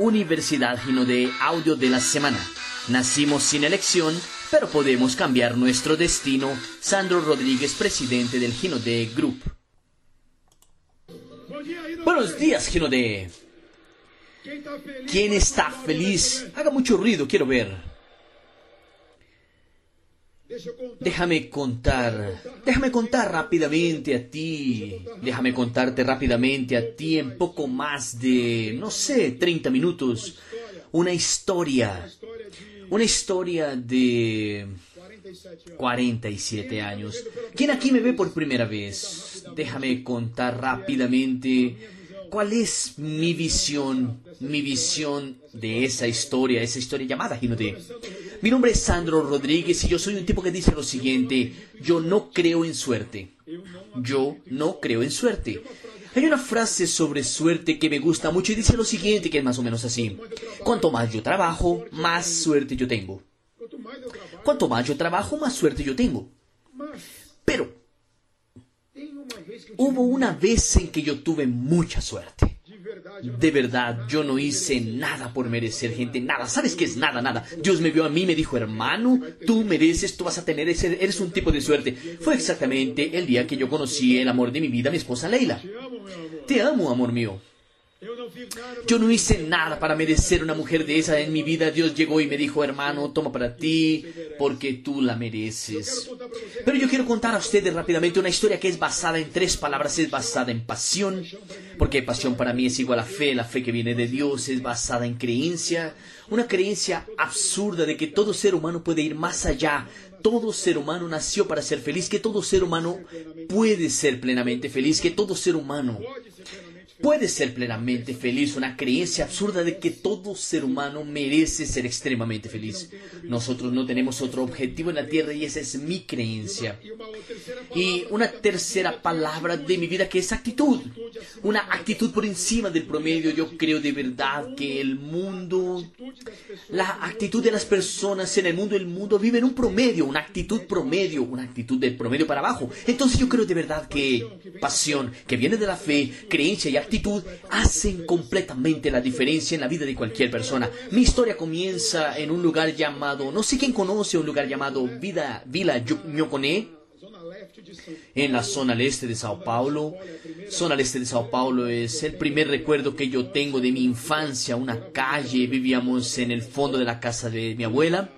Universidad Gino de Audio de la Semana. Nacimos sin elección, pero podemos cambiar nuestro destino. Sandro Rodríguez, presidente del Gino de Group. Buenos días, Gino de. ¿Quién está feliz? Haga mucho ruido, quiero ver. Déjame contar, déjame contar rápidamente a ti, déjame contarte rápidamente a ti en poco más de, no sé, 30 minutos, una historia, una historia de 47 años. ¿Quién aquí me ve por primera vez? Déjame contar rápidamente cuál es mi visión, mi visión de esa historia, esa historia llamada Ginote. Mi nombre es Sandro Rodríguez y yo soy un tipo que dice lo siguiente, yo no creo en suerte. Yo no creo en suerte. Hay una frase sobre suerte que me gusta mucho y dice lo siguiente, que es más o menos así. Cuanto más yo trabajo, más suerte yo tengo. Cuanto más yo trabajo, más suerte yo tengo. Pero hubo una vez en que yo tuve mucha suerte. De verdad, yo no hice nada por merecer gente, nada. ¿Sabes qué es nada, nada? Dios me vio a mí me dijo, hermano, tú mereces, tú vas a tener ese, eres un tipo de suerte. Fue exactamente el día que yo conocí el amor de mi vida, mi esposa Leila. Te amo, amor mío. Yo no hice nada para merecer una mujer de esa en mi vida. Dios llegó y me dijo, hermano, toma para ti, porque tú la mereces. Pero yo quiero contar a ustedes rápidamente una historia que es basada en tres palabras. Es basada en pasión, porque pasión para mí es igual a fe. La fe que viene de Dios es basada en creencia. Una creencia absurda de que todo ser humano puede ir más allá. Todo ser humano nació para ser feliz, que todo ser humano puede ser plenamente feliz, que todo ser humano puede ser plenamente feliz, una creencia absurda de que todo ser humano merece ser extremadamente feliz. Nosotros no tenemos otro objetivo en la tierra y esa es mi creencia. Y una tercera palabra de mi vida que es actitud. Una actitud por encima del promedio. Yo creo de verdad que el mundo, la actitud de las personas en el mundo, el mundo vive en un promedio, una actitud promedio, una actitud del promedio para abajo. Entonces yo creo de verdad que pasión, que viene de la fe, creencia y actitud, hacen completamente la diferencia en la vida de cualquier persona. Mi historia comienza en un lugar llamado, no sé quién conoce un lugar llamado Vida, Vila Ñoconé, en la zona al este de Sao Paulo. Zona al este de Sao Paulo es el primer recuerdo que yo tengo de mi infancia, una calle, vivíamos en el fondo de la casa de mi abuela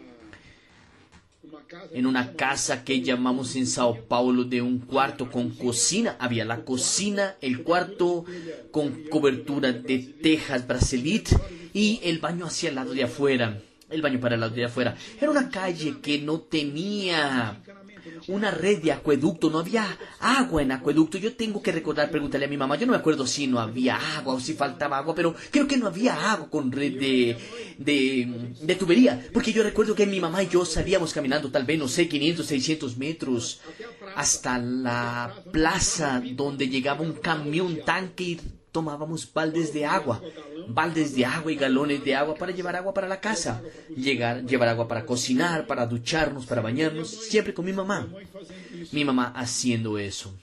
en una casa que llamamos en Sao Paulo de un cuarto con cocina. Había la cocina, el cuarto con cobertura de tejas bracelit y el baño hacia el lado de afuera. El baño para el lado de afuera. Era una calle que no tenía una red de acueducto, no había agua en acueducto. Yo tengo que recordar, preguntarle a mi mamá, yo no me acuerdo si no había agua o si faltaba agua, pero creo que no había agua con red de, de, de tubería, porque yo recuerdo que mi mamá y yo salíamos caminando tal vez, no sé, 500, 600 metros hasta la plaza donde llegaba un camión tanque tomábamos baldes de agua, baldes de agua y galones de agua para llevar agua para la casa, llegar, llevar agua para cocinar, para ducharnos, para bañarnos, siempre con mi mamá. Mi mamá haciendo eso.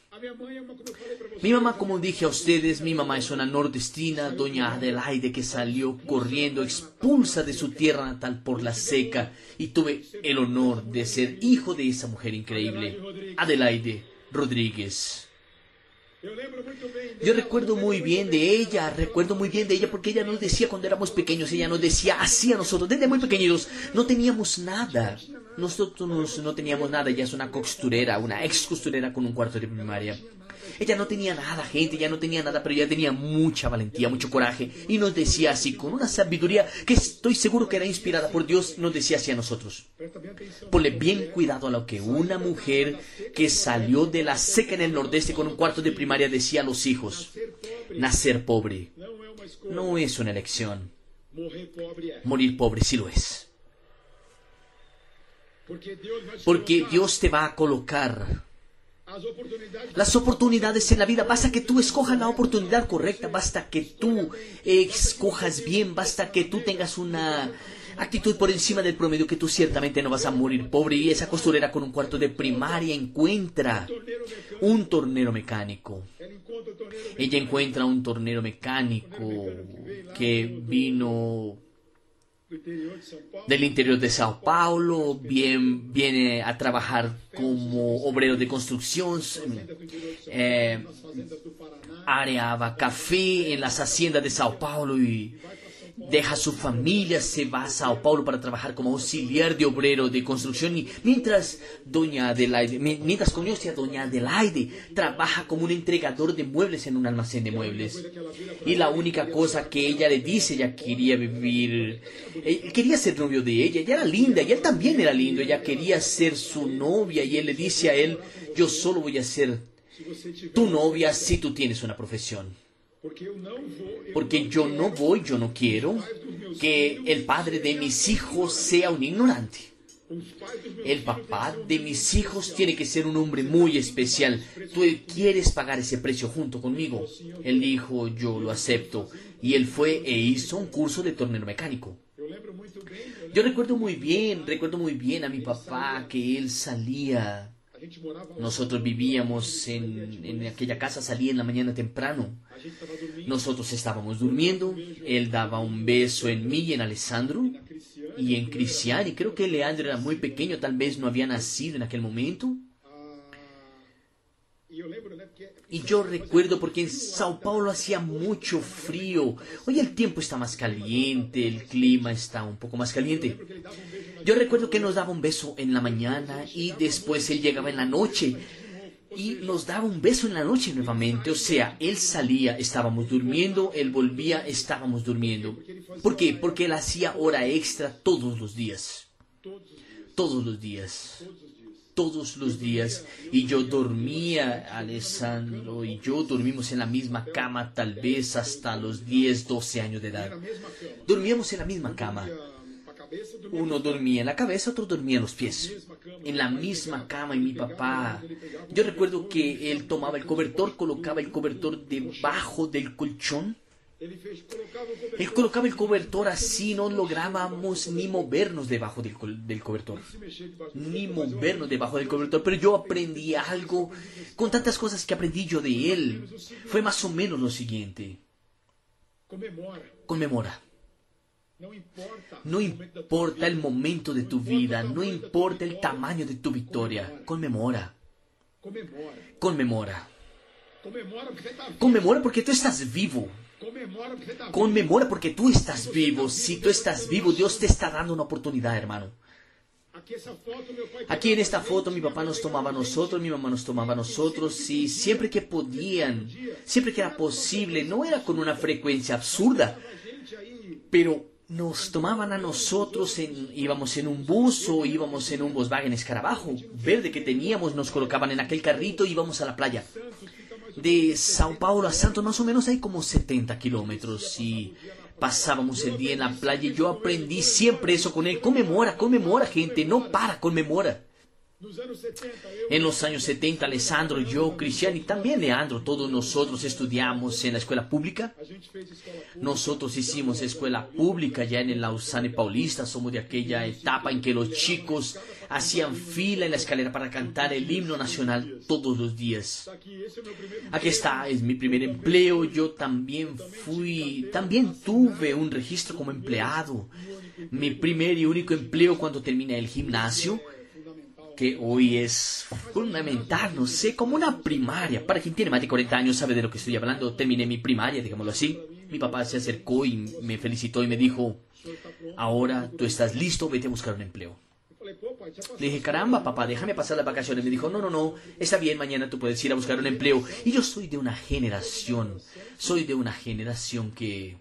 Mi mamá, como dije a ustedes, mi mamá es una nordestina, doña Adelaide, que salió corriendo expulsa de su tierra natal por la seca, y tuve el honor de ser hijo de esa mujer increíble, Adelaide Rodríguez. Yo recuerdo muy bien de ella, recuerdo muy bien de ella porque ella nos decía cuando éramos pequeños, ella nos decía así a nosotros, desde muy pequeñitos, no teníamos nada. Nosotros no teníamos nada, ella es una costurera, una ex costurera con un cuarto de primaria. Ella no tenía nada, gente, ella no tenía nada, pero ella tenía mucha valentía, mucho coraje. Y nos decía así, con una sabiduría que estoy seguro que era inspirada por Dios, nos decía así a nosotros. Ponle bien cuidado a lo que una mujer que salió de la seca en el nordeste con un cuarto de primaria decía a los hijos. Nacer pobre no es una elección. Morir pobre sí lo es. Porque Dios te va a colocar las oportunidades en la vida, basta que tú escojas la oportunidad correcta, basta que tú escojas bien, basta que tú tengas una actitud por encima del promedio que tú ciertamente no vas a morir pobre. Y esa costurera con un cuarto de primaria encuentra un tornero mecánico. Ella encuentra un tornero mecánico que vino del interior de Sao Paulo, bien, viene a trabajar como obrero de construcción, eh, areaba café en las haciendas de Sao Paulo y deja su familia, se va a Sao Paulo para trabajar como auxiliar de obrero de construcción y mientras doña Adelaide, mientras conoce a doña Adelaide, trabaja como un entregador de muebles en un almacén de muebles. Y la única cosa que ella le dice, ella quería vivir, él quería ser novio de ella, ella era linda y él también era lindo, ella quería ser su novia y él le dice a él, yo solo voy a ser tu novia si tú tienes una profesión. Porque yo no voy, yo no quiero que el padre de mis hijos sea un ignorante. El papá de mis hijos tiene que ser un hombre muy especial. Tú quieres pagar ese precio junto conmigo. Él dijo, yo lo acepto. Y él fue e hizo un curso de tornero mecánico. Yo recuerdo muy bien, recuerdo muy bien a mi papá que él salía nosotros vivíamos en, en, aquella casa, salía en la mañana temprano. Nosotros estábamos durmiendo. Él daba un beso en mí y en Alessandro y en Cristiani. Creo que Leandro era muy pequeño, tal vez no había nacido en aquel momento. Y yo recuerdo porque en Sao Paulo hacía mucho frío. Hoy el tiempo está más caliente, el clima está un poco más caliente. Yo recuerdo que nos daba un beso en la mañana y después él llegaba en la noche y nos daba un beso en la noche nuevamente. O sea, él salía, estábamos durmiendo, él volvía, estábamos durmiendo. ¿Por qué? Porque él hacía hora extra todos los días. Todos los días todos los días y yo dormía, Alessandro y yo dormimos en la misma cama tal vez hasta los 10, 12 años de edad. Dormíamos en la misma cama. Uno dormía en la cabeza, otro dormía en los pies. En la misma cama y mi papá. Yo recuerdo que él tomaba el cobertor, colocaba el cobertor debajo del colchón él colocaba el cobertor así, no lográbamos ni movernos debajo del, cobertor. Ni movernos debajo del cobertor. Pero yo aprendí algo con tantas cosas que aprendí yo de él. Fue más o menos lo siguiente. Conmemora. No importa el momento de tu vida, no importa el tamaño de tu victoria. Conmemora. Conmemora. Conmemora porque tú estás vivo. Conmemora porque tú estás vivo. Si tú estás vivo, Dios te está dando una oportunidad, hermano. Aquí en esta foto mi papá nos tomaba a nosotros, mi mamá nos tomaba a nosotros y siempre que podían, siempre que era posible, no era con una frecuencia absurda, pero nos tomaban a nosotros, íbamos en un bus o íbamos en un Volkswagen Escarabajo verde que teníamos, nos colocaban en aquel carrito y íbamos a la playa de Sao Paulo a Santos más o menos hay como 70 kilómetros y pasábamos el día en la playa y yo aprendí siempre eso con él. Conmemora, conmemora gente, no para, conmemora. En los años 70, Alessandro, yo, Cristiano y también Leandro, todos nosotros estudiamos en la escuela pública. Nosotros hicimos escuela pública ya en el Lausanne Paulista. Somos de aquella etapa en que los chicos hacían fila en la escalera para cantar el himno nacional todos los días. Aquí está, es mi primer empleo. Yo también fui, también tuve un registro como empleado. Mi primer y único empleo cuando terminé el gimnasio que hoy es fundamental, no sé, como una primaria. Para quien tiene más de 40 años sabe de lo que estoy hablando. Terminé mi primaria, digámoslo así. Mi papá se acercó y me felicitó y me dijo, ahora tú estás listo, vete a buscar un empleo. Le dije, caramba, papá, déjame pasar las vacaciones. Me dijo, no, no, no, está bien, mañana tú puedes ir a buscar un empleo. Y yo soy de una generación, soy de una generación que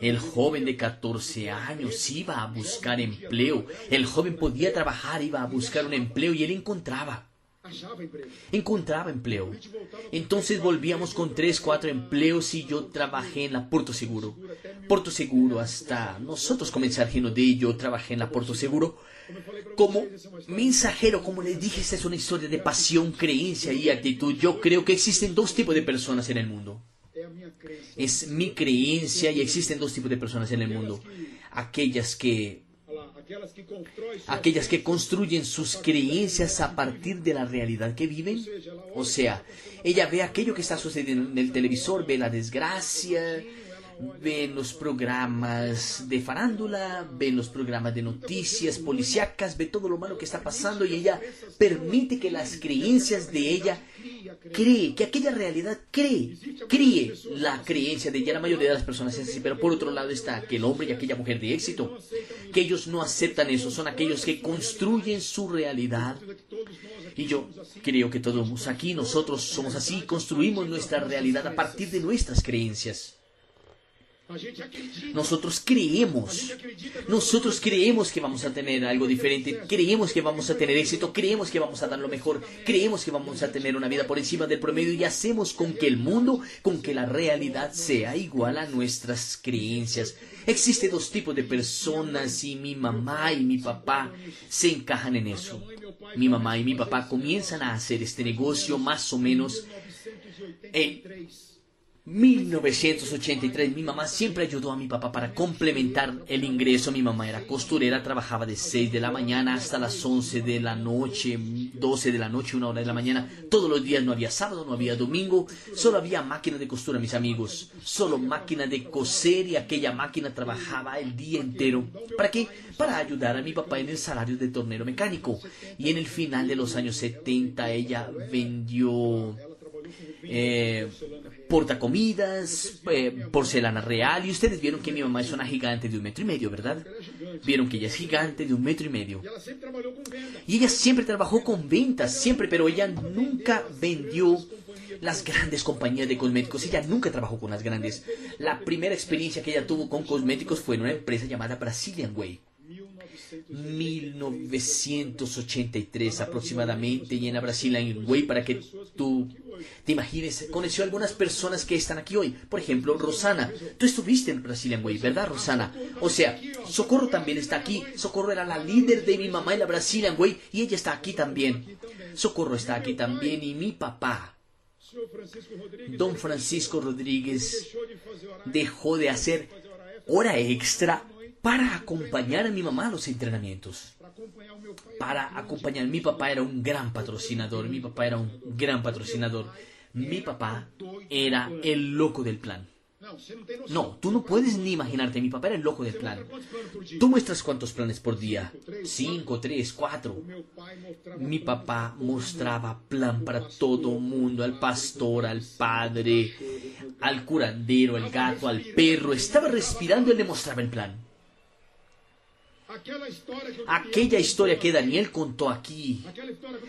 el joven de 14 años iba a buscar empleo. El joven podía trabajar, iba a buscar un empleo y él encontraba. Encontraba empleo. Entonces volvíamos con tres, cuatro empleos y yo trabajé en la Porto Seguro. Porto Seguro hasta nosotros comenzar de yo trabajé en la Porto Seguro como mensajero, como les dije, esta es una historia de pasión, creencia y actitud. Yo creo que existen dos tipos de personas en el mundo. Es mi creencia y existen dos tipos de personas en el mundo. Aquellas que aquellas que construyen sus creencias a partir de la realidad que viven. O sea, ella ve aquello que está sucediendo en el televisor, ve la desgracia, ven los programas de farándula, ven los programas de noticias policíacas, ve todo lo malo que está pasando y ella permite que las creencias de ella cree, que aquella realidad cree, cree la creencia de ella. La mayoría de las personas es así, pero por otro lado está aquel hombre y aquella mujer de éxito, que ellos no aceptan eso, son aquellos que construyen su realidad. Y yo creo que todos aquí, nosotros somos así, construimos nuestra realidad a partir de nuestras creencias. Nosotros creemos, nosotros creemos que vamos a tener algo diferente, creemos que vamos a tener éxito, creemos que vamos a dar lo mejor, creemos que vamos a tener una vida por encima del promedio y hacemos con que el mundo, con que la realidad sea igual a nuestras creencias. Existen dos tipos de personas y mi mamá y mi papá se encajan en eso. Mi mamá y mi papá comienzan a hacer este negocio más o menos en 1983 mi mamá siempre ayudó a mi papá para complementar el ingreso. Mi mamá era costurera, trabajaba de 6 de la mañana hasta las 11 de la noche, 12 de la noche, una hora de la mañana. Todos los días no había sábado, no había domingo, solo había máquina de costura, mis amigos. Solo máquina de coser y aquella máquina trabajaba el día entero. ¿Para qué? Para ayudar a mi papá en el salario de tornero mecánico. Y en el final de los años 70 ella vendió eh, portacomidas, eh, porcelana real. Y ustedes vieron que mi mamá es una gigante de un metro y medio, ¿verdad? Vieron que ella es gigante de un metro y medio. Y ella siempre trabajó con ventas, siempre, pero ella nunca vendió las grandes compañías de cosméticos. Ella nunca trabajó con las grandes. La primera experiencia que ella tuvo con cosméticos fue en una empresa llamada Brazilian Way. 1983 aproximadamente y en Brazilian Way para que tú te imagines, conoció a algunas personas que están aquí hoy. Por ejemplo, Rosana. Tú estuviste en Brazilian Way, ¿verdad, Rosana? O sea, Socorro también está aquí. Socorro era la líder de mi mamá en la Brazilian Way y ella está aquí también. Socorro está aquí también y mi papá. Don Francisco Rodríguez dejó de hacer hora extra para acompañar a mi mamá a los entrenamientos. Para acompañar. Mi papá era un gran patrocinador. Mi papá era un gran patrocinador. Mi papá era el loco del plan. No, tú no puedes ni imaginarte. Mi papá era el loco del plan. Tú muestras cuántos planes por día. Cinco, tres, cuatro. Mi papá mostraba plan para todo mundo. Al pastor, al padre, al curandero, al gato, al perro. Estaba respirando y él le mostraba el plan. Aquella historia que Daniel contó aquí,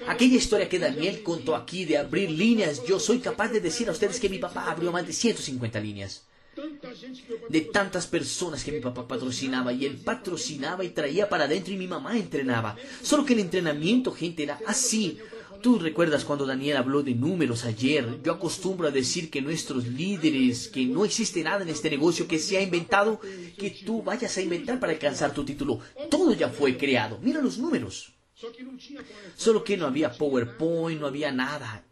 aquella historia que Daniel contó aquí de abrir líneas, yo soy capaz de decir a ustedes que mi papá abrió más de 150 líneas. De tantas personas que mi papá patrocinaba y él patrocinaba y traía para adentro y mi mamá entrenaba. Solo que el entrenamiento, gente, era así. Tú recuerdas cuando Daniel habló de números ayer. Yo acostumbro a decir que nuestros líderes, que no existe nada en este negocio que se ha inventado, que tú vayas a inventar para alcanzar tu título. Todo ya fue creado. Mira los números. Solo que no había PowerPoint, no había nada.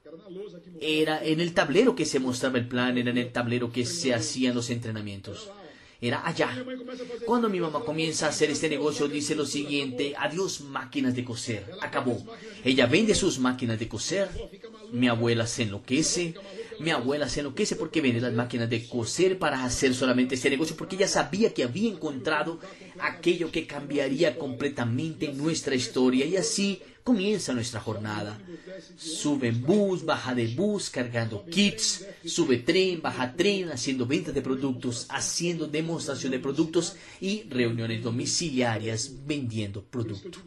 Era en el tablero que se mostraba el plan, era en el tablero que se hacían los entrenamientos era allá. Cuando mi mamá comienza a hacer este negocio, dice lo siguiente, adiós máquinas de coser, acabó. Ella vende sus máquinas de coser, mi abuela se enloquece, mi abuela se enloquece porque vende las máquinas de coser para hacer solamente este negocio, porque ella sabía que había encontrado aquello que cambiaría completamente nuestra historia y así comienza nuestra jornada. Sube bus, baja de bus, cargando kits, sube tren, baja tren, haciendo ventas de productos, haciendo demostración de productos y reuniones domiciliarias vendiendo productos.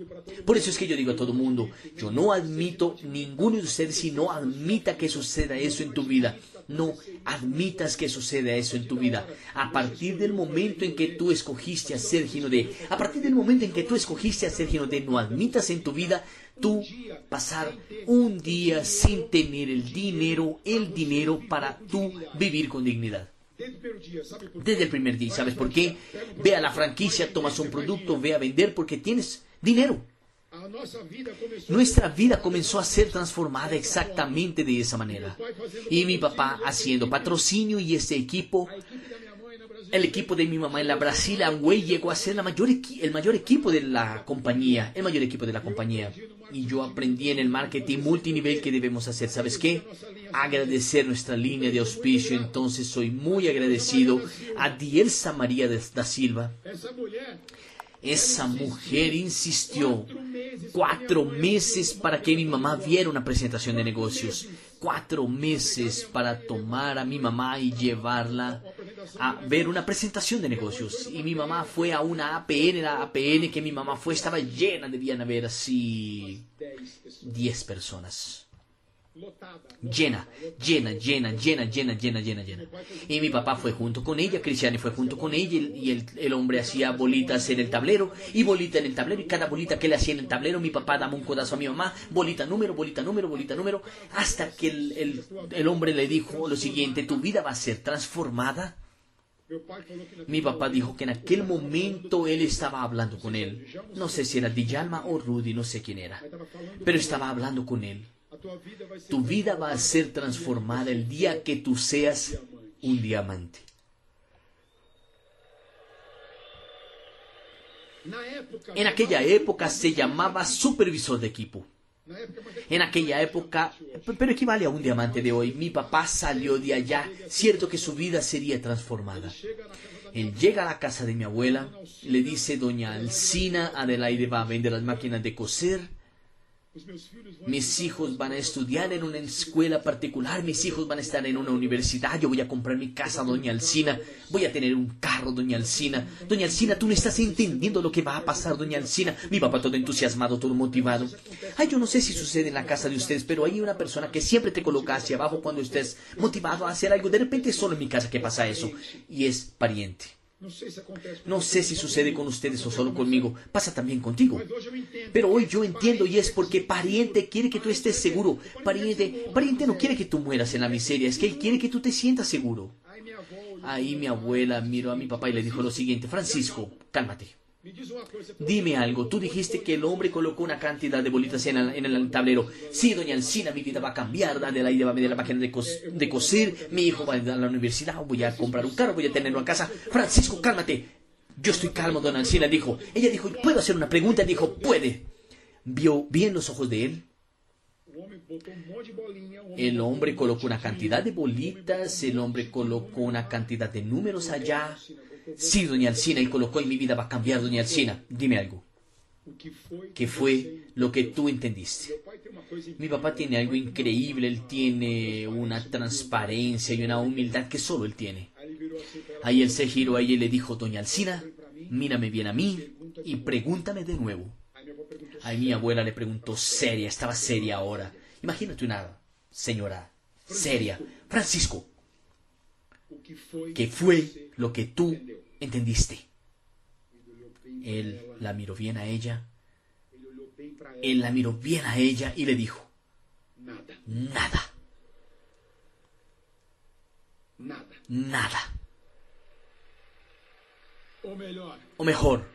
Por eso es que yo digo a todo mundo, yo no admito ninguno de ustedes si no admita que suceda eso en tu vida. No admitas que suceda eso en tu vida. A partir del momento en que tú escogiste a ser de, a partir del momento en que tú escogiste a ser de, no admitas en tu vida tú pasar un día sin tener el dinero, el dinero para tú vivir con dignidad. Desde el primer día, ¿sabes por qué? Ve a la franquicia, tomas un producto, ve a vender porque tienes dinero. Nuestra vida comenzó a ser transformada exactamente de esa manera. Y mi papá haciendo patrocinio y ese equipo el equipo de mi mamá en la Brasil Amway llegó a ser la mayor el mayor equipo de la compañía, el mayor equipo de la compañía. Y yo aprendí en el marketing multinivel que debemos hacer, ¿sabes qué? Agradecer nuestra línea de auspicio. Entonces soy muy agradecido a Dielsa María da Silva. Esa mujer insistió cuatro meses para que mi mamá viera una presentación de negocios. Cuatro meses para tomar a mi mamá y llevarla a ver una presentación de negocios. Y mi mamá fue a una APN, la APN que mi mamá fue estaba llena, debían haber así 10 personas. Llena, llena, llena, llena, llena, llena, llena, llena. Y mi papá fue junto con ella, Cristiane fue junto con ella, y el, hombre hacía bolitas en el tablero, y bolita en el tablero, y cada bolita que le hacía en el tablero, mi papá daba un codazo a mi mamá, bolita número, bolita número, bolita número, hasta que el, el, el hombre le dijo lo siguiente, tu vida va a ser transformada mi papá dijo que en aquel momento él estaba hablando con él. No sé si era Djalma o Rudy, no sé quién era. Pero estaba hablando con él. Tu vida va a ser transformada el día que tú seas un diamante. En aquella época se llamaba supervisor de equipo. En aquella época, pero equivale a un diamante de hoy. Mi papá salió de allá, cierto que su vida sería transformada. Él llega a la casa de mi abuela, le dice, doña Alcina, Adelaide va a vender las máquinas de coser, mis hijos van a estudiar en una escuela particular, mis hijos van a estar en una universidad, yo voy a comprar mi casa, doña Alcina, voy a tener un carro, doña Alcina. Doña Alcina, tú no estás entendiendo lo que va a pasar, doña Alcina. Mi papá todo entusiasmado, todo motivado. Ay, yo no sé si sucede en la casa de ustedes, pero hay una persona que siempre te coloca hacia abajo cuando estés motivado a hacer algo. De repente solo en mi casa que pasa eso. Y es pariente. No sé si sucede con ustedes o solo conmigo, pasa también contigo. Pero hoy yo entiendo y es porque pariente quiere que tú estés seguro. Pariente, pariente no quiere que tú mueras en la miseria, es que él quiere que tú te sientas seguro. Ahí mi abuela miró a mi papá y le dijo lo siguiente, Francisco, cálmate. Dime algo, tú dijiste que el hombre colocó una cantidad de bolitas en el, tablero. Sí, doña Alcina, mi vida va a cambiar, Adelaide va a medir la máquina de, de coser, mi hijo va a ir a la universidad, voy a comprar un carro, voy a tenerlo en casa. Francisco, cálmate. Yo estoy calmo, doña Alcina, dijo. Ella dijo, ¿puedo hacer una pregunta? Dijo, puede. Vio bien los ojos de él. El hombre colocó una cantidad de bolitas, el hombre colocó una cantidad de números allá. Sí, doña Alcina, y colocó en mi vida va a cambiar, doña Alcina. Dime algo. ¿Qué fue lo que tú entendiste? Mi papá tiene algo increíble, él tiene una transparencia y una humildad que solo él tiene. Ahí él se giró a ella y le dijo, doña Alcina, mírame bien a mí y pregúntame de nuevo. Ahí mi abuela le preguntó seria, estaba seria ahora. Imagínate una señora seria. Francisco, ¿qué fue lo que tú entendiste? Él la miró bien a ella. Él la miró bien a ella y le dijo, nada. Nada. O mejor,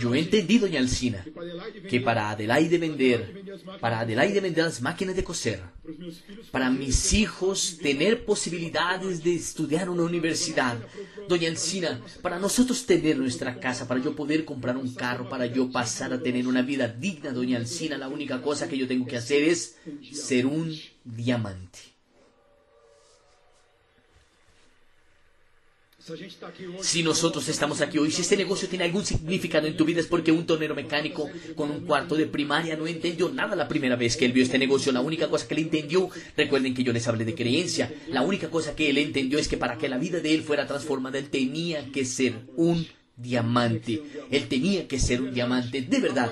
yo entendí, doña Alcina, que para Adelaide vender, para Adelaide vender las máquinas de coser, para mis hijos tener posibilidades de estudiar en una universidad, doña Alcina, para nosotros tener nuestra casa, para yo poder comprar un carro, para yo pasar a tener una vida digna, doña Alcina, la única cosa que yo tengo que hacer es ser un diamante. Si nosotros estamos aquí hoy, si este negocio tiene algún significado en tu vida es porque un tornero mecánico con un cuarto de primaria no entendió nada la primera vez que él vio este negocio. La única cosa que él entendió, recuerden que yo les hablé de creencia, la única cosa que él entendió es que para que la vida de él fuera transformada, él tenía que ser un diamante. Él tenía que ser un diamante. De verdad,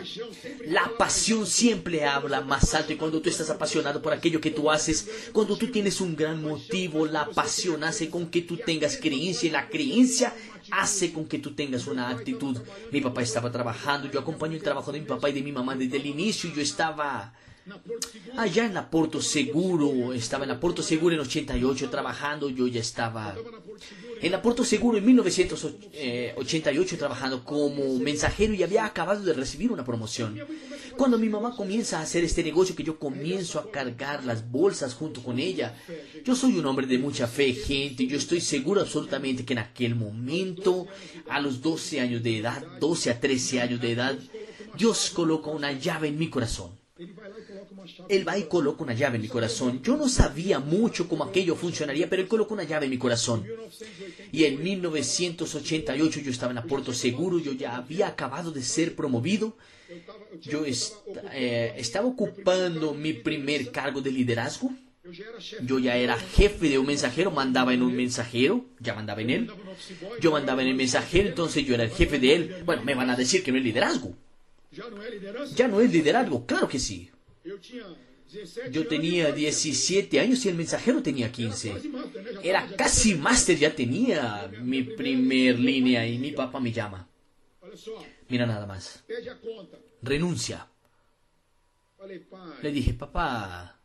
la pasión siempre habla más alto y cuando tú estás apasionado por aquello que tú haces, cuando tú tienes un gran motivo, la pasión hace con que tú tengas creencia y la creencia hace con que tú tengas una actitud. Mi papá estaba trabajando, yo acompaño el trabajo de mi papá y de mi mamá desde el inicio y yo estaba Allá en la Porto Seguro, estaba en la Porto Seguro en 88 trabajando, yo ya estaba en la Porto Seguro en 1988 trabajando como mensajero y había acabado de recibir una promoción. Cuando mi mamá comienza a hacer este negocio que yo comienzo a cargar las bolsas junto con ella, yo soy un hombre de mucha fe, gente, yo estoy seguro absolutamente que en aquel momento, a los 12 años de edad, 12 a 13 años de edad, Dios coloca una llave en mi corazón. Él va y coloca una llave en mi corazón. Yo no sabía mucho cómo aquello funcionaría, pero él colocó una llave en mi corazón. Y en 1988 yo estaba en Puerto Seguro, yo ya había acabado de ser promovido. Yo eh, estaba ocupando mi primer cargo de liderazgo. Yo ya era jefe de un mensajero, mandaba en un mensajero, ya mandaba en él. Yo mandaba en el mensajero, entonces yo era el jefe de él. Bueno, me van a decir que no es liderazgo. Ya no es liderazgo, claro que sí. Yo tenía 17 años y el mensajero tenía 15. Era casi máster, ya tenía mi primer línea y mi papá me llama. Mira nada más. Renuncia. Le dije, papá,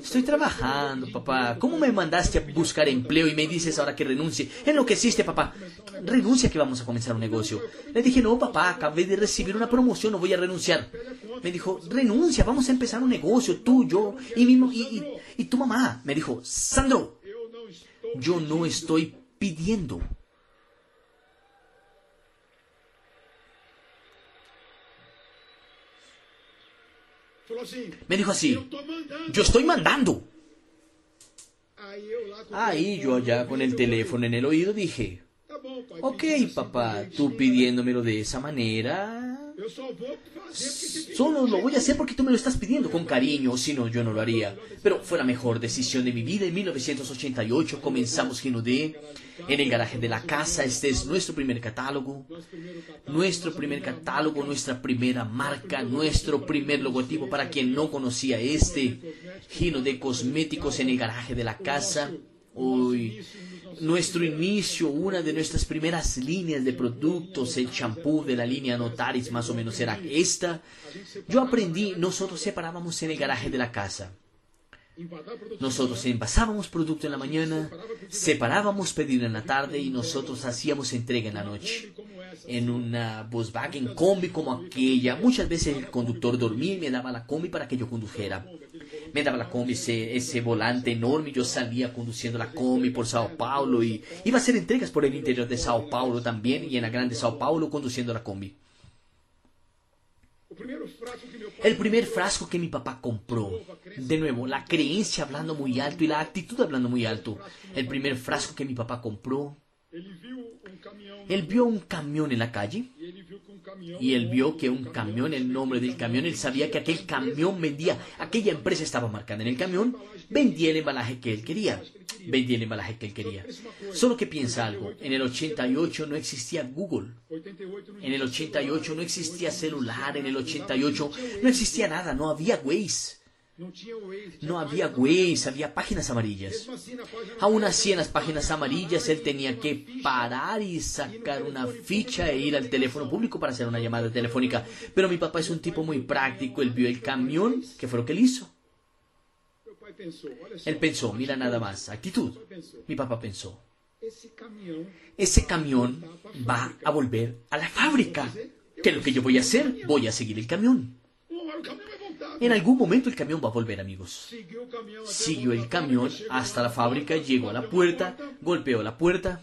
Estoy trabajando, papá. ¿Cómo me mandaste a buscar empleo y me dices ahora que renuncie? Enloqueciste, papá. Renuncia que vamos a comenzar un negocio. Le dije, no, papá, acabé de recibir una promoción, no voy a renunciar. Me dijo, renuncia, vamos a empezar un negocio, tú, yo y, y, y tu mamá. Me dijo, Sandro, yo no estoy pidiendo Me dijo así, yo estoy mandando. Ahí yo allá con el teléfono en el oído dije, ok papá, tú pidiéndomelo de esa manera, Solo lo voy a hacer porque tú me lo estás pidiendo con cariño, si no, yo no lo haría. Pero fue la mejor decisión de mi vida. En 1988 comenzamos Ginodé en el garaje de la casa. Este es nuestro primer catálogo. Nuestro primer catálogo, nuestra primera marca, nuestro primer logotipo. Para quien no conocía este, Gino de Cosméticos en el garaje de la casa. Hoy nuestro inicio, una de nuestras primeras líneas de productos, el champú de la línea Notaris más o menos era esta. Yo aprendí, nosotros separábamos en el garaje de la casa. Nosotros envasábamos producto en la mañana, separábamos pedido en la tarde y nosotros hacíamos entrega en la noche. En una Volkswagen combi como aquella, muchas veces el conductor dormía y me daba la combi para que yo condujera me daba la combi, ese, volante enorme, yo salía conduciendo la combi por Sao Paulo y iba a hacer entregas por el interior de Sao Paulo también y en la grande Sao Paulo conduciendo la combi. El primer frasco que mi papá compró, de nuevo, la creencia hablando muy alto y la actitud hablando muy alto. El primer frasco que mi papá compró, él vio un camión en la calle y él vio que un camión, el nombre del camión, él sabía que aquel camión vendía, aquella empresa estaba marcada en el camión, vendía el embalaje que él quería, vendía el embalaje que él quería. Solo que piensa algo, en el 88 no existía Google, en el 88 no existía celular, en el 88 no existía nada, no había Waze. No había Waze, había páginas amarillas. Aún así, en las páginas amarillas, él tenía que parar y sacar una ficha e ir al teléfono público para hacer una llamada telefónica. Pero mi papá es un tipo muy práctico. Él vio el camión, que fue lo que él hizo. Él pensó, mira nada más, actitud. Mi papá pensó, ese camión va a volver a la fábrica. ¿Qué es lo que yo voy a hacer? Voy a seguir el camión. En algún momento el camión va a volver, amigos. Siguió el camión hasta la fábrica, llegó a la puerta, golpeó la puerta.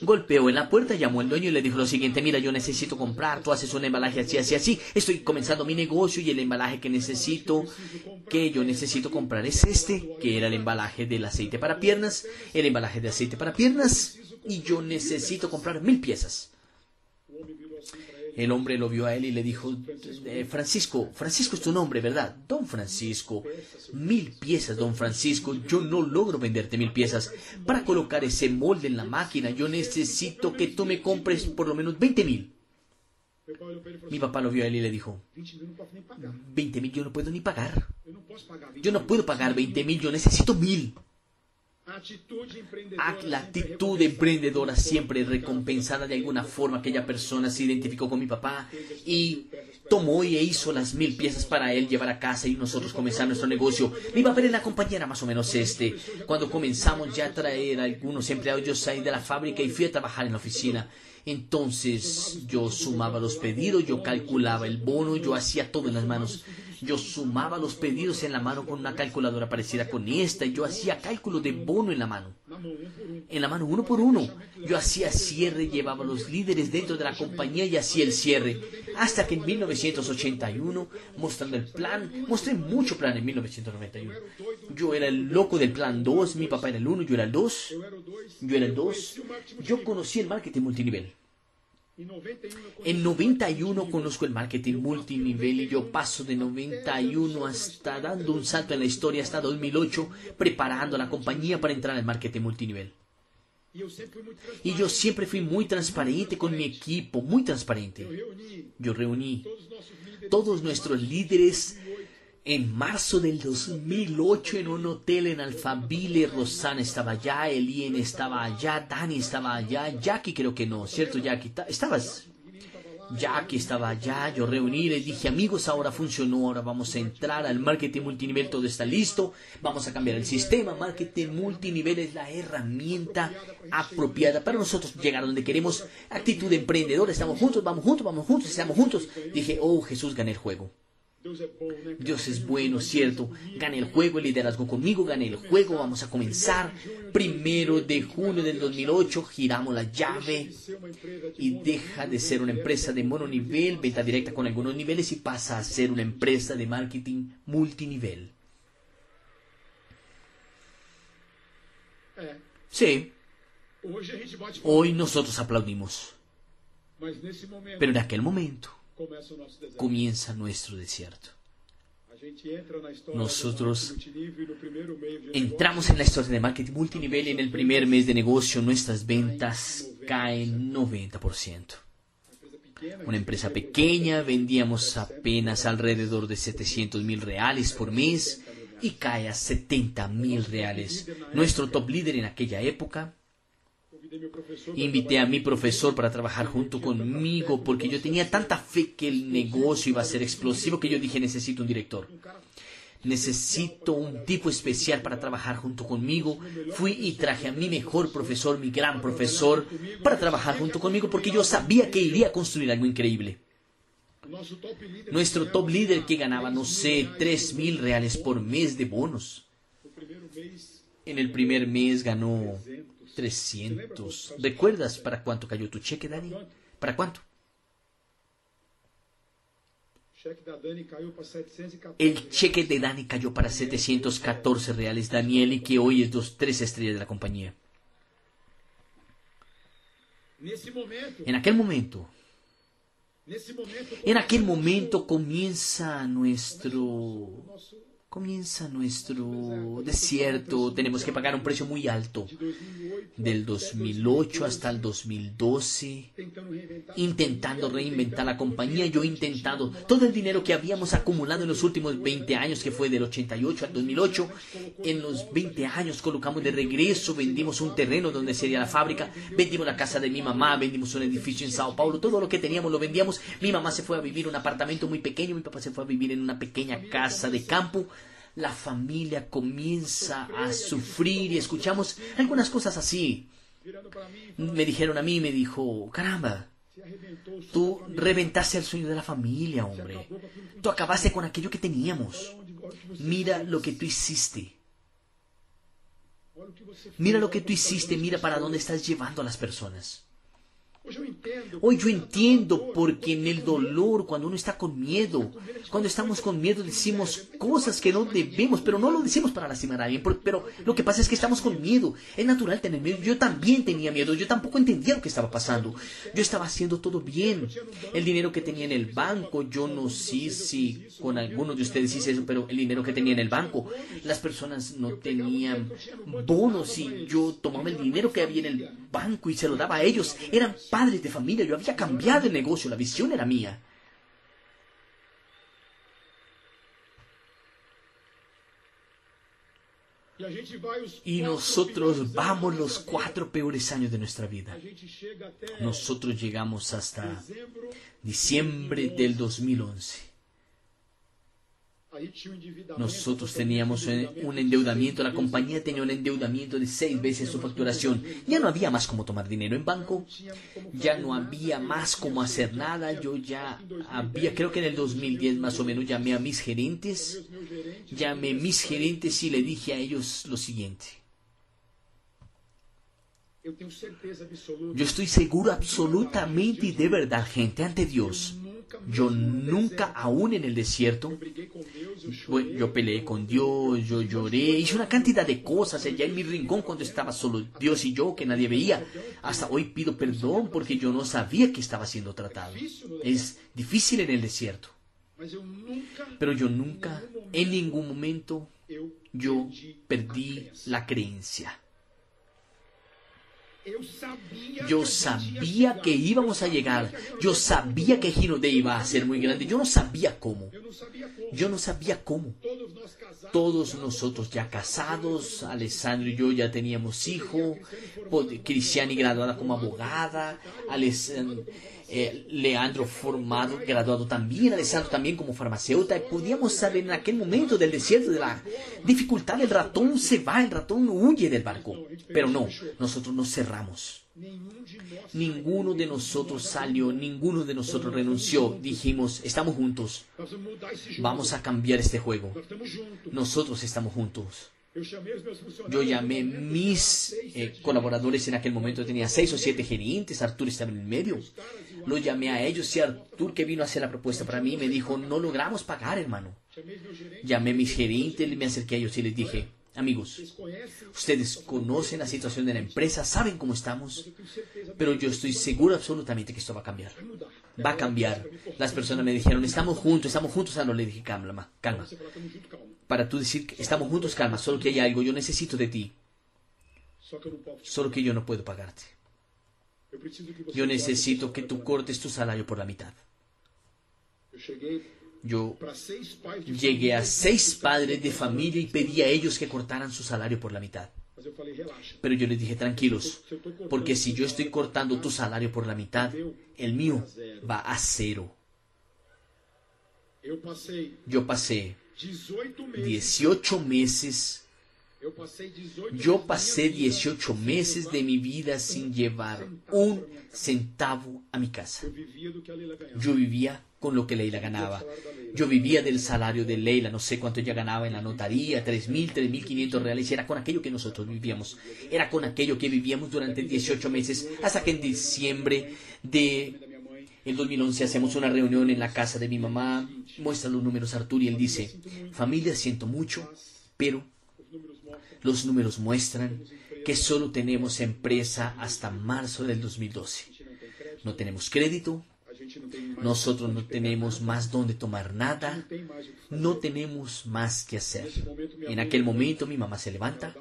Golpeó en la puerta, llamó al dueño y le dijo lo siguiente, mira, yo necesito comprar, tú haces un embalaje así, así, así, estoy comenzando mi negocio y el embalaje que necesito, que yo necesito comprar es este, que era el embalaje del aceite para piernas, el embalaje de aceite para piernas, y yo necesito comprar mil piezas. El hombre lo vio a él y le dijo, eh, Francisco, Francisco es tu nombre, ¿verdad? Don Francisco, mil piezas, don Francisco, yo no logro venderte mil piezas. Para colocar ese molde en la máquina, yo necesito que tú me compres por lo menos veinte mil. Mi papá lo vio a él y le dijo, veinte mil yo no puedo ni pagar. Yo no puedo pagar veinte mil, yo necesito mil. La actitud emprendedora siempre recompensada de alguna forma. Aquella persona se identificó con mi papá y tomó y hizo las mil piezas para él llevar a casa y nosotros comenzar nuestro negocio. Mi papá en la compañía era más o menos este. Cuando comenzamos ya a traer algunos empleados, yo salí de la fábrica y fui a trabajar en la oficina. Entonces yo sumaba los pedidos, yo calculaba el bono, yo hacía todo en las manos. Yo sumaba los pedidos en la mano con una calculadora parecida con esta yo hacía cálculo de bono en la mano. En la mano uno por uno. Yo hacía cierre, llevaba a los líderes dentro de la compañía y hacía el cierre. Hasta que en 1981, mostrando el plan, mostré mucho plan en 1991. Yo era el loco del plan 2, mi papá era el 1, yo era el 2. Yo era el 2. Yo conocí el marketing multinivel. En 91 conozco el marketing multinivel y yo paso de 91 hasta dando un salto en la historia hasta 2008 preparando la compañía para entrar al marketing multinivel. Y yo siempre fui muy transparente con mi equipo, muy transparente. Yo reuní todos nuestros líderes en marzo del 2008 en un hotel en Alphaville, Rosana estaba allá, Elien estaba allá, Dani estaba allá, Jackie creo que no, ¿cierto Jackie? ¿Estabas? Jackie estaba allá, yo reuní, les dije amigos, ahora funcionó, ahora vamos a entrar al marketing multinivel, todo está listo, vamos a cambiar el sistema, marketing multinivel es la herramienta apropiada para nosotros llegar donde queremos, actitud emprendedora, estamos juntos, vamos juntos, vamos juntos, estamos juntos. Dije, oh Jesús, gané el juego. Dios es bueno, cierto. Gane el juego, el liderazgo conmigo, gane el juego. Vamos a comenzar. Primero de junio del 2008, giramos la llave y deja de ser una empresa de mononivel, venta directa con algunos niveles y pasa a ser una empresa de marketing multinivel. Sí. Hoy nosotros aplaudimos. Pero en aquel momento comienza nuestro desierto. Nosotros entramos en la historia de marketing multinivel y en el primer mes de negocio nuestras ventas caen 90%. Una empresa pequeña, vendíamos apenas alrededor de 700 mil reales por mes y cae a 70 mil reales. Nuestro top líder en aquella época Invité a mi profesor para trabajar junto conmigo porque yo tenía tanta fe que el negocio iba a ser explosivo que yo dije necesito un director. Necesito un tipo especial para trabajar junto conmigo. Fui y traje a mi mejor profesor, mi gran profesor, para trabajar junto conmigo porque yo sabía que iría a construir algo increíble. Nuestro top líder que ganaba, no sé, tres mil reales por mes de bonos. En el primer mes ganó 300. ¿Recuerdas para cuánto cayó tu cheque, Dani? ¿Para cuánto? El cheque de Dani cayó para 714 reales, Daniel, y que hoy es dos, tres estrellas de la compañía. En aquel momento, en aquel momento comienza nuestro comienza nuestro desierto. Tenemos que pagar un precio muy alto. Del 2008 hasta el 2012, intentando reinventar la compañía, yo he intentado todo el dinero que habíamos acumulado en los últimos 20 años, que fue del 88 al 2008, en los 20 años colocamos de regreso, vendimos un terreno donde sería la fábrica, vendimos la casa de mi mamá, vendimos un edificio en Sao Paulo, todo lo que teníamos lo vendíamos. Mi mamá se fue a vivir en un apartamento muy pequeño, mi papá se fue a vivir en una pequeña casa de campo la familia comienza a sufrir y escuchamos algunas cosas así. Me dijeron a mí, me dijo, caramba, tú reventaste el sueño de la familia, hombre. Tú acabaste con aquello que teníamos. Mira lo que tú hiciste. Mira lo que tú hiciste, mira para dónde estás llevando a las personas. Hoy yo entiendo porque en el dolor, cuando uno está con miedo, cuando estamos con miedo decimos cosas que no debemos, pero no lo decimos para lastimar a alguien. Pero lo que pasa es que estamos con miedo. Es natural tener miedo. Yo también tenía miedo. Yo tampoco entendía lo que estaba pasando. Yo estaba haciendo todo bien. El dinero que tenía en el banco, yo no sé si con algunos de ustedes hice eso, pero el dinero que tenía en el banco, las personas no tenían bonos y yo tomaba el dinero que había en el banco y se lo daba a ellos. Eran padres de familia, yo había cambiado el negocio, la visión era mía. Y nosotros vamos los cuatro peores años de nuestra vida. Nosotros llegamos hasta diciembre del 2011. Nosotros teníamos un endeudamiento, la compañía tenía un endeudamiento de seis veces su facturación. Ya no había más como tomar dinero en banco, ya no había más como hacer nada. Yo ya había, creo que en el 2010 más o menos, llamé a mis gerentes, llamé a mis gerentes y le dije a ellos lo siguiente. Yo estoy seguro absolutamente y de verdad, gente, ante Dios, yo nunca, aún en el desierto, yo peleé con Dios, yo lloré, hice una cantidad de cosas allá en mi rincón cuando estaba solo Dios y yo, que nadie veía. Hasta hoy pido perdón porque yo no sabía que estaba siendo tratado. Es difícil en el desierto. Pero yo nunca, en ningún momento, yo perdí la creencia. Yo sabía que íbamos a llegar. Yo sabía que Gino de iba a ser muy grande. Yo no sabía cómo. Yo no sabía cómo. Todos nosotros ya casados, Alessandro y yo ya teníamos hijo, Cristiani graduada como abogada, Alessandro eh, Leandro formado, graduado también, Alessandro también como farmacéutica, podíamos saber en aquel momento del desierto, de la dificultad, el ratón se va, el ratón huye del barco. Pero no, nosotros nos cerramos. Ninguno de nosotros salió, ninguno de nosotros renunció. Dijimos, estamos juntos. Vamos a cambiar este juego. Nosotros estamos juntos. Yo llamé mis eh, colaboradores en aquel momento, tenía seis o siete gerentes, Artur estaba en el medio. Lo llamé a ellos y Artur que vino a hacer la propuesta para mí me dijo, no logramos pagar, hermano. Llamé a mis gerentes, me acerqué a ellos y les dije, amigos, ustedes conocen la situación de la empresa, saben cómo estamos, pero yo estoy seguro absolutamente que esto va a cambiar. Va a cambiar. Las personas me dijeron, estamos juntos, estamos juntos. Ah, no, le dije, calma, calma. Para tú decir que estamos juntos, calma, solo que hay algo, yo necesito de ti. Solo que yo no puedo pagarte. Yo necesito que tú cortes tu salario por la mitad. Yo llegué a seis padres de familia y pedí a ellos que cortaran su salario por la mitad. Pero yo les dije, tranquilos, porque si yo estoy cortando tu salario por la mitad, el mío va a cero. Yo pasé 18 meses yo pasé 18 meses de mi vida sin llevar un centavo a mi casa. Yo vivía con lo que Leila ganaba. Yo vivía del salario de Leila, no sé cuánto ella ganaba en la notaría, 3.000, 3.500 reales. Era con aquello que nosotros vivíamos. Era con aquello que vivíamos durante 18 meses, hasta que en diciembre de el 2011 hacemos una reunión en la casa de mi mamá, muestra los números Artur y él dice, familia, siento mucho, pero los números muestran que solo tenemos empresa hasta marzo del 2012. No tenemos crédito, nosotros no tenemos más donde tomar nada, no tenemos más que hacer. En aquel momento mi mamá se levanta,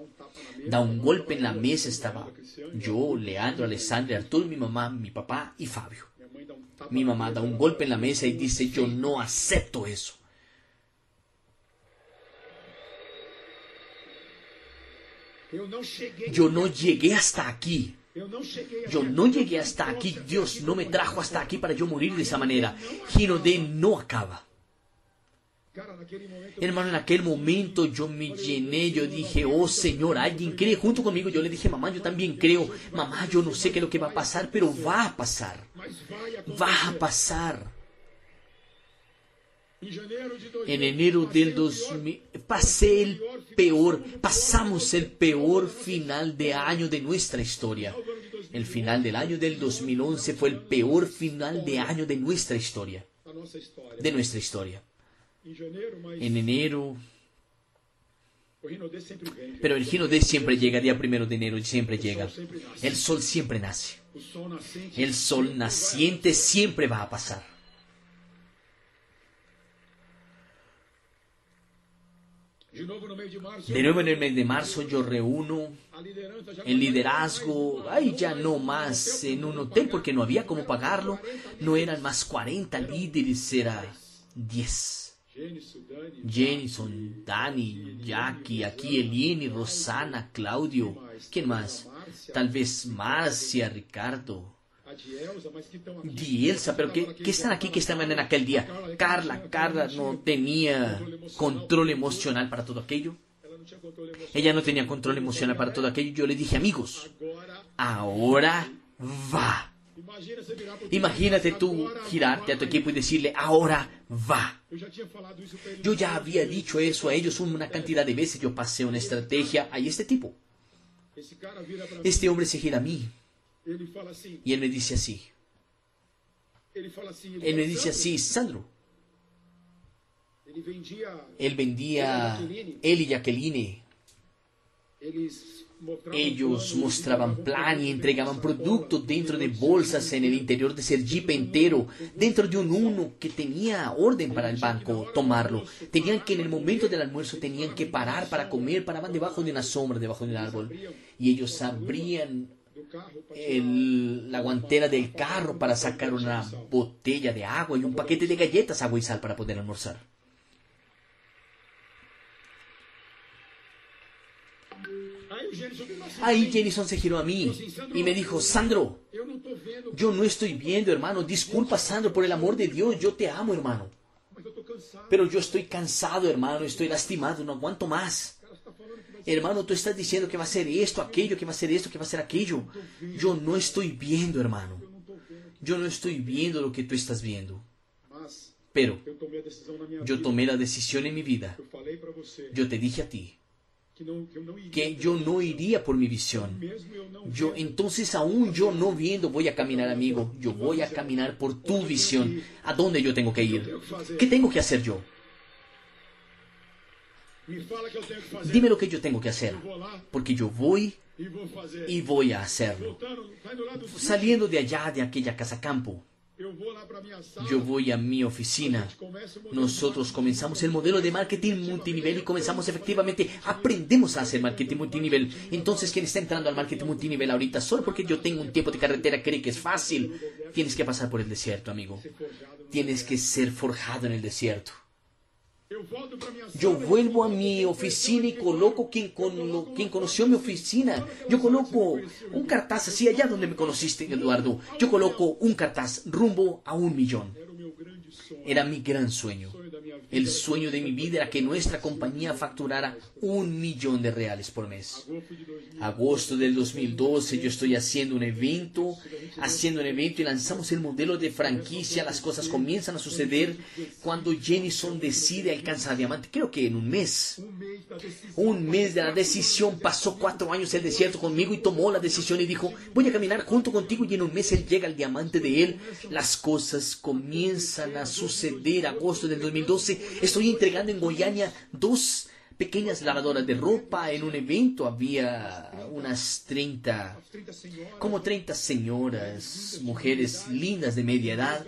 da un golpe en la mesa, estaba yo, Leandro, Alessandra, Arturo, mi mamá, mi papá y Fabio. Mi mamá da un golpe en la mesa y dice, yo no acepto eso. Yo no llegué hasta aquí. Yo no llegué hasta aquí. Dios no me trajo hasta aquí para yo morir de esa manera. Gino de no acaba. Hermano, en aquel momento yo me llené, yo dije, oh Señor, alguien cree junto conmigo. Yo le dije, mamá, yo también creo. Mamá, yo no sé qué es lo que va a pasar, pero va a pasar. Va a pasar. En enero del 2000 pasé el peor, pasamos el peor final de año de nuestra historia. El final del año del 2011 fue el peor final de año de nuestra historia. De nuestra historia. En enero pero el gino de siempre llega, día primero de enero, siempre llega. El sol siempre nace. El sol naciente siempre va a pasar. De nuevo en el mes de marzo yo reúno el liderazgo, ay ya no más en un hotel porque no había cómo pagarlo, no eran más 40 líderes, era 10. Jenison, Dani, Jackie, aquí Eliene, Rosana, Claudio. ¿Quién más? Tal vez Marcia, Ricardo. Dielsa, pero que, que están aquí que estaban en aquel día. Carla, Carla no tenía control emocional para todo aquello. Ella no tenía control emocional para todo aquello. Yo le dije, amigos, ahora va. Imagínate tú girarte a tu equipo y decirle, ahora va. Yo ya había dicho eso a ellos una cantidad de veces. Yo pasé una estrategia a este tipo. Este hombre se gira a mí y él me dice así. Él me dice así, Sandro. Él vendía, él y Jacqueline. Ellos mostraban plan y entregaban productos dentro de bolsas en el interior de Sergipe entero, dentro de un uno que tenía orden para el banco tomarlo. Tenían que en el momento del almuerzo tenían que parar para comer, paraban debajo de una sombra, debajo de un árbol. Y ellos abrían la guantera del carro para sacar una botella de agua y un paquete de galletas, agua y sal para poder almorzar. Ahí Jenison se giró a mí y me dijo, Sandro, yo no estoy viendo, hermano. Disculpa, Sandro, por el amor de Dios, yo te amo, hermano. Pero yo estoy cansado, hermano, estoy lastimado, no aguanto más. Hermano, tú estás diciendo que va a ser esto, aquello, que va a ser esto, que va a ser aquello. Yo no estoy viendo, hermano. Yo no estoy viendo lo que tú estás viendo. Pero yo tomé la decisión en mi vida. Yo te dije a ti que yo no iría por mi visión. Yo entonces aún yo no viendo voy a caminar, amigo. Yo voy a caminar por tu visión. ¿A dónde yo tengo que ir? ¿Qué tengo que hacer yo? Dime lo que yo tengo que hacer, porque yo voy y voy a hacerlo. Saliendo de allá, de aquella casa campo, yo voy a mi oficina. Nosotros comenzamos el modelo de marketing multinivel y comenzamos efectivamente, aprendemos a hacer marketing multinivel. Entonces, quien está entrando al marketing multinivel ahorita, solo porque yo tengo un tiempo de carretera, cree que es fácil. Tienes que pasar por el desierto, amigo. Tienes que ser forjado en el desierto. Yo vuelvo a mi oficina y coloco quien, con, quien conoció mi oficina. Yo coloco un cartaz así allá donde me conociste, Eduardo. Yo coloco un cartaz rumbo a un millón. Era mi gran sueño. El sueño de mi vida era que nuestra compañía facturara un millón de reales por mes. Agosto del 2012 yo estoy haciendo un evento, haciendo un evento y lanzamos el modelo de franquicia. Las cosas comienzan a suceder cuando Jenison decide alcanzar diamante. Creo que en un mes. Un mes de la decisión. Pasó cuatro años el desierto conmigo y tomó la decisión y dijo, voy a caminar junto contigo y en un mes él llega al diamante de él. Las cosas comienzan a suceder. Agosto del 2012 Estoy entregando en Goiânia dos pequeñas lavadoras de ropa. En un evento había unas 30, como 30 señoras, mujeres lindas de media edad.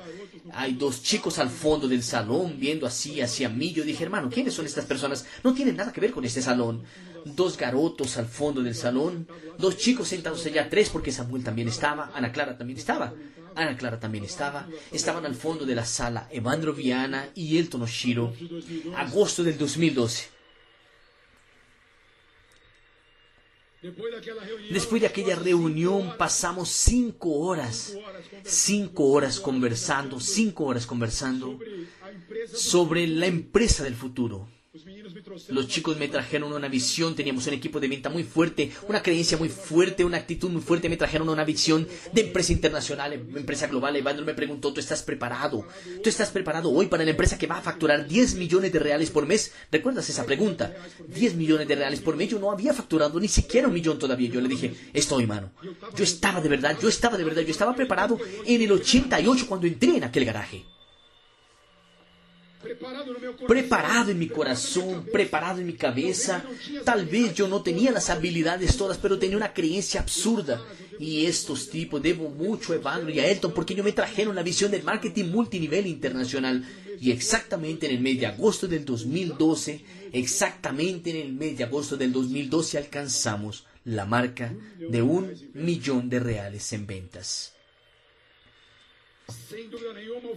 Hay dos chicos al fondo del salón viendo así hacia mí. Yo dije, hermano, ¿quiénes son estas personas? No tienen nada que ver con este salón. Dos garotos al fondo del salón. Dos chicos sentados allá, tres porque Samuel también estaba. Ana Clara también estaba. Ana Clara también estaba. Estaban al fondo de la sala Evandro Viana y Elton Oshiro. Agosto del 2012. Después de aquella reunión pasamos cinco horas, cinco horas conversando, cinco horas conversando sobre la empresa del futuro. Los chicos me trajeron una visión, teníamos un equipo de venta muy fuerte, una creencia muy fuerte, una actitud muy fuerte, me trajeron una visión de empresa internacional, empresa global. Evandro me preguntó, ¿tú estás preparado? ¿Tú estás preparado hoy para la empresa que va a facturar 10 millones de reales por mes? ¿Recuerdas esa pregunta? 10 millones de reales por mes, yo no había facturado ni siquiera un millón todavía. Yo le dije, estoy, mano. Yo estaba de verdad, yo estaba de verdad, yo estaba preparado en el 88 cuando entré en aquel garaje preparado en mi corazón, preparado en mi cabeza. Tal vez yo no tenía las habilidades todas, pero tenía una creencia absurda. Y estos tipos, debo mucho a Evandro y a Elton porque ellos me trajeron la visión del marketing multinivel internacional. Y exactamente en el mes de agosto del 2012, exactamente en el mes de agosto del 2012 alcanzamos la marca de un millón de reales en ventas.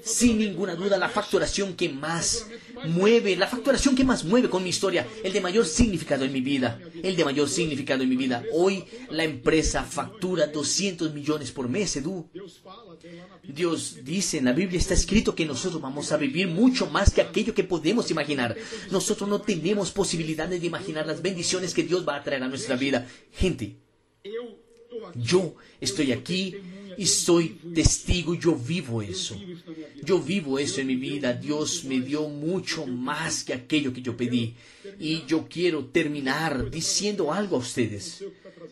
Sin ninguna duda, la facturación que más mueve, la facturación que más mueve con mi historia, el de mayor significado en mi vida, el de mayor significado en mi vida. Hoy la empresa factura 200 millones por mes, Edu. Dios dice en la Biblia, está escrito que nosotros vamos a vivir mucho más que aquello que podemos imaginar. Nosotros no tenemos posibilidades de imaginar las bendiciones que Dios va a traer a nuestra vida. Gente, yo estoy aquí y soy testigo, yo vivo eso. Yo vivo eso en mi vida. Dios me dio mucho más que aquello que yo pedí. Y yo quiero terminar diciendo algo a ustedes.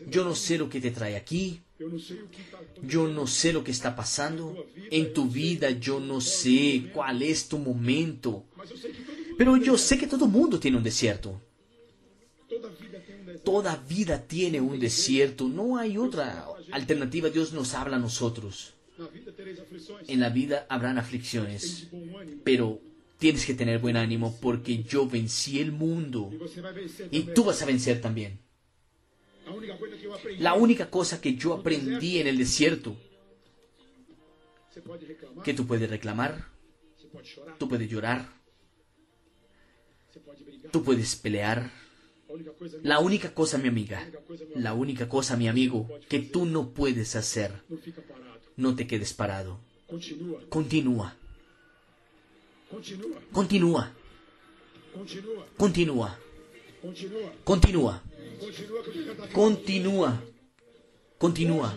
Yo no sé lo que te trae aquí. Yo no sé lo que está pasando en tu vida. Yo no sé cuál es tu momento. Pero yo sé que todo mundo tiene un desierto. Toda vida tiene un desierto. No hay otra alternativa. Dios nos habla a nosotros. En la vida habrán aflicciones. Pero tienes que tener buen ánimo porque yo vencí el mundo. Y tú vas a vencer también. La única cosa que yo aprendí en el desierto, que tú puedes reclamar, tú puedes llorar, tú puedes pelear, la única cosa, mi amiga, la única cosa, mi amigo, que tú no puedes hacer, no te quedes parado. Continúa. Continúa. Continúa. Continúa. Continúa. Continúa.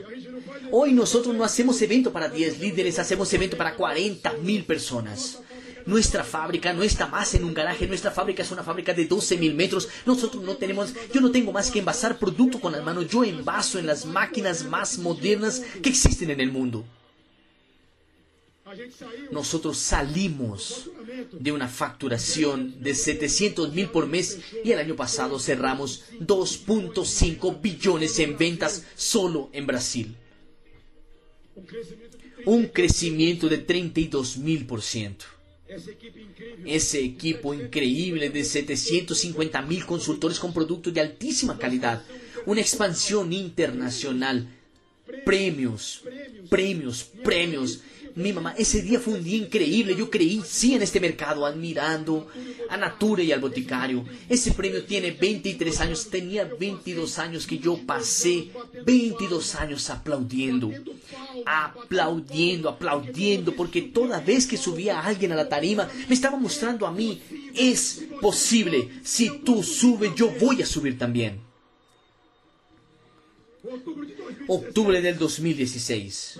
Hoy nosotros no hacemos evento para 10 líderes, hacemos evento para 40 mil personas. Nuestra fábrica no está más en un garaje, nuestra fábrica es una fábrica de 12 mil metros. Nosotros no tenemos, yo no tengo más que envasar producto con las manos, yo envaso en las máquinas más modernas que existen en el mundo. Nosotros salimos de una facturación de 700 mil por mes y el año pasado cerramos 2.5 billones en ventas solo en Brasil. Un crecimiento de 32 mil por ciento. Ese equipo increíble. De 750 mil consultores con productos de altísima calidad, una expansión internacional, premios, premios, premios. Mi mamá, ese día fue un día increíble. Yo creí sí en este mercado, admirando a Nature y al boticario. Ese premio tiene 23 años. Tenía 22 años que yo pasé 22 años aplaudiendo. Aplaudiendo, aplaudiendo, porque toda vez que subía alguien a la tarima, me estaba mostrando a mí, es posible. Si tú subes, yo voy a subir también. Octubre del 2016.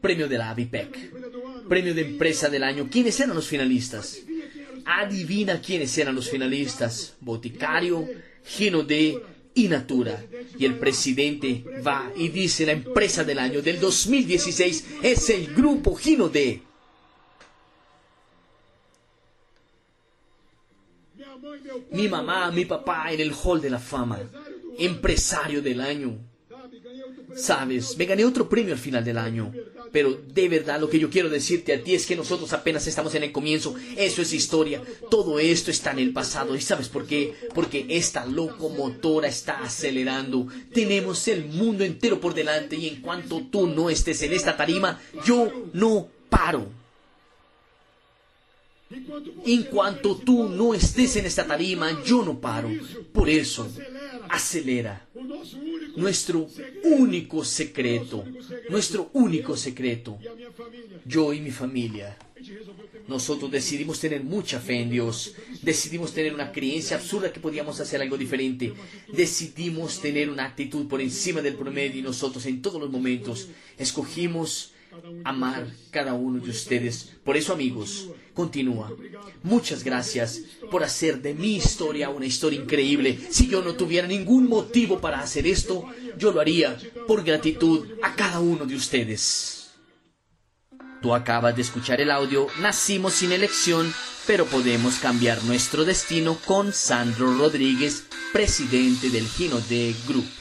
Premio de la AVIPEC. Premio de Empresa del Año. ¿Quiénes eran los finalistas? Adivina quiénes eran los finalistas. Boticario, Ginode y Natura. Y el presidente va y dice la empresa del año del 2016 es el grupo Ginode. Mi mamá, mi papá en el hall de la fama empresario del año. Sabes, me gané otro premio al final del año. Pero de verdad lo que yo quiero decirte a ti es que nosotros apenas estamos en el comienzo. Eso es historia. Todo esto está en el pasado. ¿Y sabes por qué? Porque esta locomotora está acelerando. Tenemos el mundo entero por delante y en cuanto tú no estés en esta tarima, yo no paro. En cuanto tú no estés en esta tarima, yo no paro. Por eso, acelera. Nuestro único secreto, nuestro único secreto, yo y mi familia. Nosotros decidimos tener mucha fe en Dios. Decidimos tener una creencia absurda que podíamos hacer algo diferente. Decidimos tener una actitud por encima del promedio y nosotros en todos los momentos escogimos amar cada uno de ustedes. Por eso, amigos, continúa. Muchas gracias por hacer de mi historia una historia increíble. Si yo no tuviera ningún motivo para hacer esto, yo lo haría por gratitud a cada uno de ustedes. Tú acabas de escuchar el audio Nacimos sin elección, pero podemos cambiar nuestro destino con Sandro Rodríguez, presidente del Gino de Group.